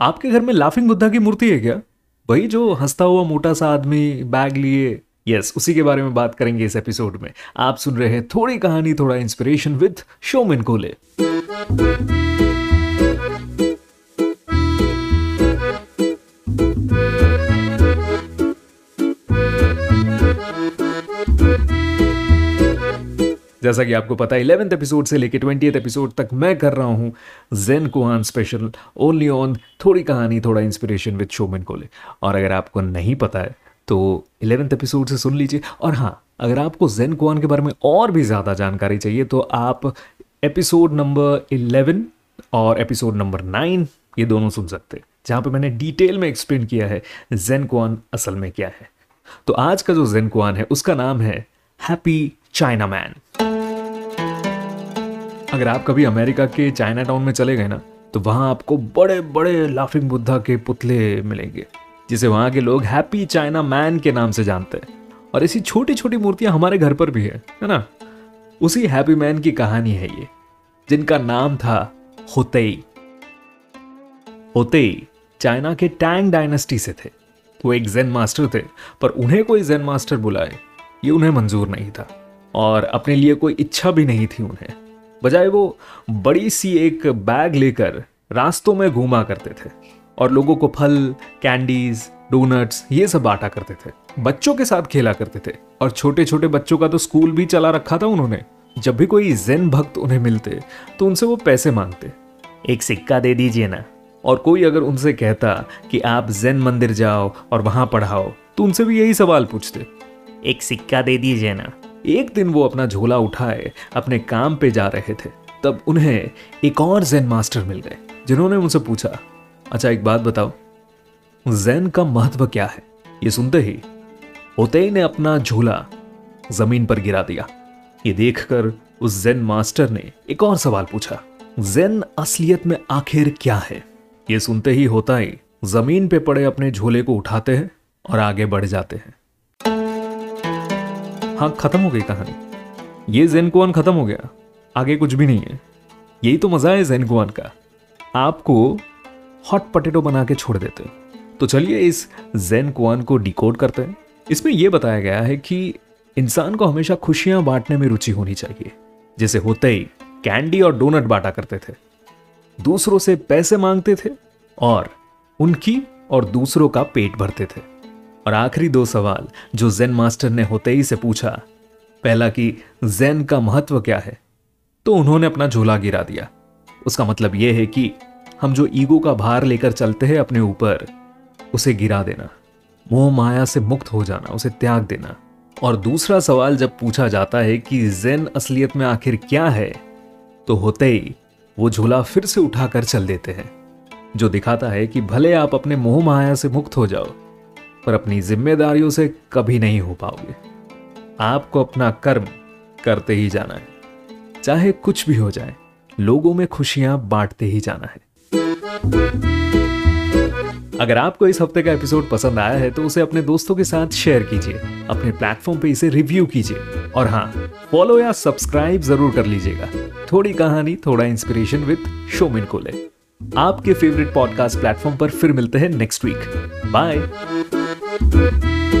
आपके घर में लाफिंग बुद्धा की मूर्ति है क्या? वही जो हंसता हुआ मोटा सा आदमी बैग लिए। यस उसी के बारे में बात करेंगे इस एपिसोड में। आप सुन रहे हैं थोड़ी कहानी, थोड़ा इंस्पिरेशन विद शोमिन कोले जैसा कि आपको पता है इलेवेंथ एपिसोड से लेकर ट्वेंटी एपिसोड तक मैं कर रहा हूँ Zen koan special only on थोड़ी कहानी, थोड़ा इंस्पिरेशन विद शोमिन कोले और अगर आपको नहीं पता है तो इलेवेंथ एपिसोड से सुन लीजिए। और हाँ अगर आपको जेन कुआन के बारे में और भी ज़्यादा जानकारी चाहिए तो आप एपिसोड नंबर इलेवन और एपिसोड नंबर नाइन ये दोनों सुन सकते हैं, जहाँ पे मैंने डिटेल में एक्सप्लेन किया है जेन कुआन असल में क्या है। तो आज का जो जेन कुआन है, उसका नाम है हैप्पी चाइना मैन अगर आप कभी अमेरिका के चाइना टाउन में चले गए ना तो वहाँ आपको बड़े बड़े लाफिंग बुद्धा के पुतले मिलेंगे, जिसे वहाँ के लोग हैप्पी चाइना मैन के नाम से जानते हैं। और ऐसी छोटी छोटी मूर्तियाँ हमारे घर पर भी है है ना? उसी हैप्पी मैन की कहानी है ये, जिनका नाम था होतेई। होतेई चाइना के टैंग डायनेस्टी से थे। वो एक जेन मास्टर थे, पर उन्हें कोई जेन मास्टर बुलाए, ये उन्हें मंजूर नहीं था। और अपने लिए कोई इच्छा भी नहीं थी उन्हें। बजाय वो बड़ी सी एक बैग लेकर रास्तों में घूमा करते थे और लोगों को फल कैंडीज डोनट्स ये सब बांटा करते थे। बच्चों के साथ खेला करते थे और छोटे छोटे बच्चों का तो स्कूल भी चला रखा था उन्होंने। जब भी कोई जेन भक्त उन्हें मिलते तो उनसे वो पैसे मांगते। एक सिक्का दे दीजिए ना। और कोई अगर उनसे कहता कि आप जैन मंदिर जाओ और वहाँ पढ़ाओ तो उनसे भी यही सवाल पूछते। एक सिक्का दे दीजिए ना। एक दिन वो अपना झोला उठाए, अपने काम पे जा रहे थे। तब उन्हें एक और जेन मास्टर मिल गए, जिन्होंने उनसे पूछा अच्छा एक बात बताओ जैन का महत्व क्या है? ये सुनते ही होते ने अपना झोला ज़मीन पर गिरा दिया। ये देखकर उस जैन मास्टर ने एक और सवाल पूछा जैन असलियत में आखिर क्या है? ये सुनते ही होता ही ज़मीन पे पड़े अपने झोले को उठाते हैं और आगे बढ़ जाते हैं। हाँ खत्म हो गई कहानी। ये जेन कुआन खत्म हो गया। आगे कुछ भी नहीं है। यही तो मज़ा है जेन कुआन का। आपको हॉट पटेटो बना के छोड़ देते तो चलिए इस जेन कुआन को डिकोड करते हैं। इसमें यह बताया गया है कि इंसान को हमेशा खुशियाँ बांटने में रुचि होनी चाहिए। जैसे होते ही कैंडी और डोनट बांटा करते थे। दूसरों से पैसे मांगते थे और उनकी और दूसरों का पेट भरते थे। और आखिरी दो सवाल जो जेन मास्टर ने होते ही से पूछा। पहला कि जेन का महत्व क्या है? तो उन्होंने अपना झोला गिरा दिया। उसका मतलब यह है कि हम जो ईगो का भार लेकर चलते हैं अपने ऊपर, उसे गिरा देना, मोह माया से मुक्त हो जाना, उसे त्याग देना। और दूसरा सवाल जब पूछा जाता है कि जेन असलियत में आखिर क्या है तो होते ही वो झोला फिर से उठाकर चल देते हैं, जो दिखाता है कि भले आप अपने मोह माया से मुक्त हो जाओ पर अपनी जिम्मेदारियों से कभी नहीं हो पाओगे। आपको अपना कर्म करते ही जाना है। चाहे कुछ भी हो जाए, लोगों में खुशियाँ बांटते ही जाना है। अगर आपको इस हफ़्ते का एपिसोड पसंद आया है तो उसे अपने दोस्तों के साथ शेयर कीजिए, अपने प्लेटफॉर्म पे इसे रिव्यू कीजिए। और हाँ फॉलो या सब्सक्राइब ज़रूर कर लीजिएगा। थोड़ी कहानी, थोड़ा इंस्पिरेशन विद शोमिन कोले आपके फेवरेट पॉडकास्ट प्लेटफॉर्म पर फिर मिलते हैं नेक्स्ट वीक बाय good.